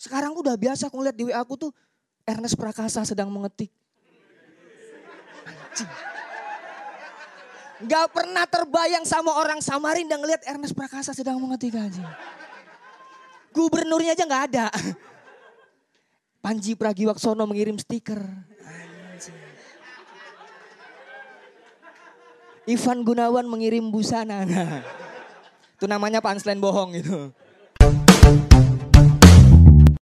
Sekarang udah biasa aku lihat di WA aku tuh Ernest Prakasa sedang mengetik. Anjing. Gak pernah terbayang sama orang Samarinda ngeliat Ernest Prakasa sedang mengetik anjing. Gubernurnya aja gak ada. Panji Pragiwaksono mengirim stiker. Ivan Gunawan mengirim busana. Nah, itu namanya punchline bohong itu.